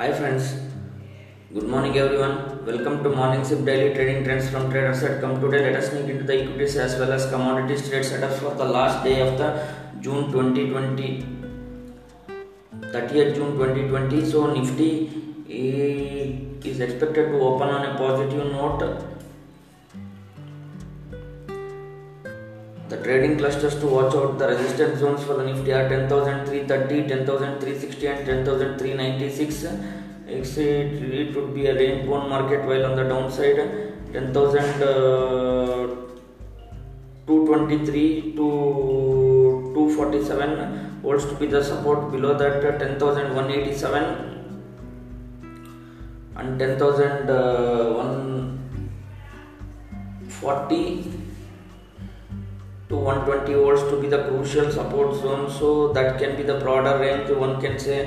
Hi friends, good morning everyone. Welcome to Morning Sip Daily Trading Trends from Traders.com. Today let us sneak into the equities as well as commodities trade setups for the last day of the June 2020. 30th June 2020. So Nifty eh, is expected to open on a positive note. The trading clusters to watch out. The resistance zones for the Nifty are 10,330, 10,360 and 10,396. It's, it, it would be a range bound market while on the downside. 10,223 uh, to 247 holds to be the support below that uh, 10,187 and 10,140 uh, to 120 volts to be the crucial support zone. So that can be the broader range. One can say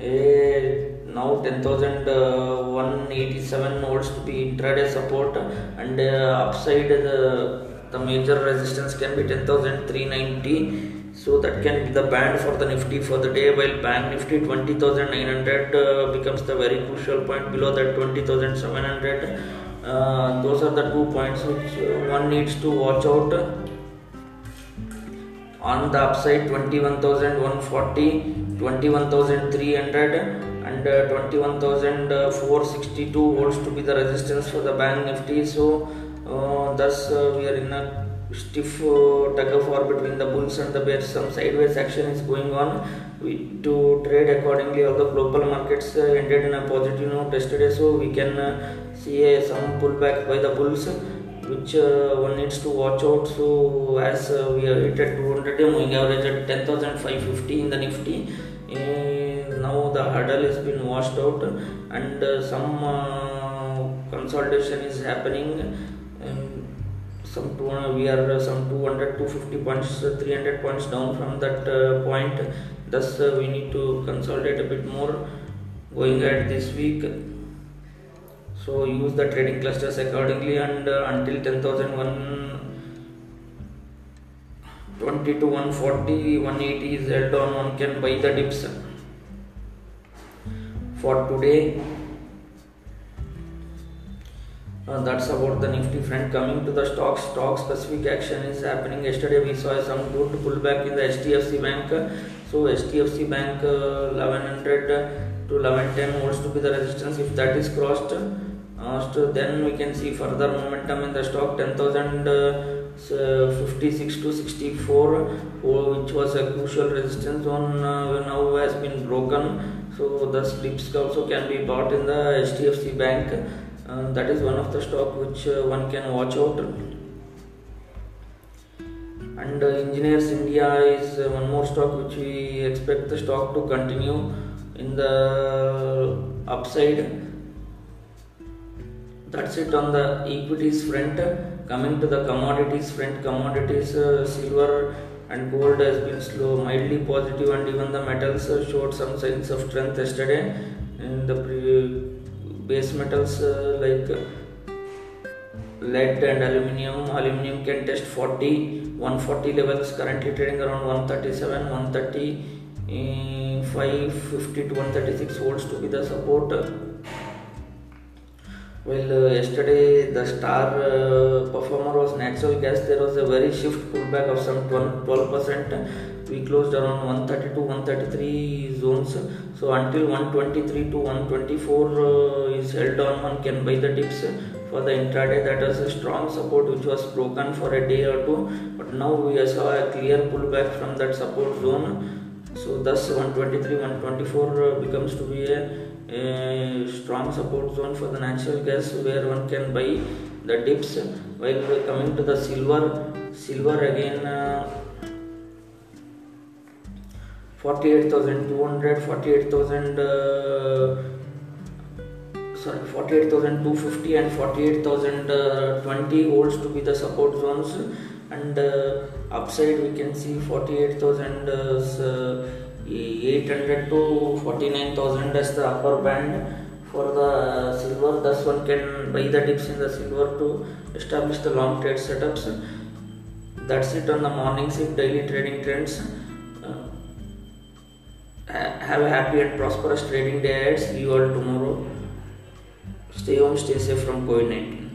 eh, now 10187 volts to be intraday support and uh, upside the the major resistance can be 10390 so that can be the band for the nifty for the day while bank nifty 20900 uh, becomes the very crucial point below that 20700 uh, those are the two points which uh, one needs to watch out on the upside 21140 21300 and uh, 21462 volts to be the resistance for the bank nifty so uh, thus uh, we are in a stiff uh, tug of war between the bulls and the bears. Some sideways action is going on we to trade accordingly. All the global markets uh, ended in a positive note yesterday. So we can uh, see a, some pullback by the bulls which uh, one needs to watch out. So as uh, we are hit at 200 day moving average at 10,550 in the Nifty. Uh, now the hurdle has been washed out and uh, some consolidation is happening. Um, some we are uh, some 200 250 points uh, 300 points down from that uh, point thus we need to consolidate a bit more going ahead this week so use the trading clusters accordingly and uh, until 10,120 to 140 180 is held on. One can buy the dips for today. Uh, that's about the nifty front coming to the stocks stock specific action is happening. Yesterday we saw some good pullback in the hdfc bank. So hdfc bank uh, 1100 to 1110 volts to be the resistance. If that is crossed then we can see further momentum in the stock 10,000 uh, 56 to 64 which was a crucial resistance zone uh, now has been broken. So the slips also can be bought in the hdfc bank. Uh, that is one of the stock which uh, one can watch out. And uh, engineers india is uh, one more stock which we expect the stock to continue in the upside that's it on the equities front. Coming to the commodities front commodities uh, silver and gold has been slow mildly positive and even the metals uh, showed some signs of strength yesterday. In the base metals uh, like lead and aluminium aluminium can test 40 140 levels currently trading around 137 130 uh, 550 to 136 volts to be the support well, uh, yesterday the star uh, performer was natural gas. There was a very shift pullback of some 12 percent. We closed around 132, 133 zones. So until 123 to 124 uh, is held on, one can buy the dips for the intraday. That was a strong support which was broken for a day or two. But now we saw a clear pullback from that support zone. So thus 123, 124 uh, becomes to be a a strong support zone for the natural gas where one can buy the dips while coming to the silver silver again uh, 48200 48000 uh, sorry 48250 and 48020 holds to be the support zones. And uh, upside we can see 48000 uh, 800 to 49000 as the upper band. For the silver thus one can buy the dips in the silver to establish the long trade setups. That's it on the morning sip daily trading trends. Uh, have a happy and prosperous trading day ahead. See you all tomorrow. Stay home stay safe from covid-19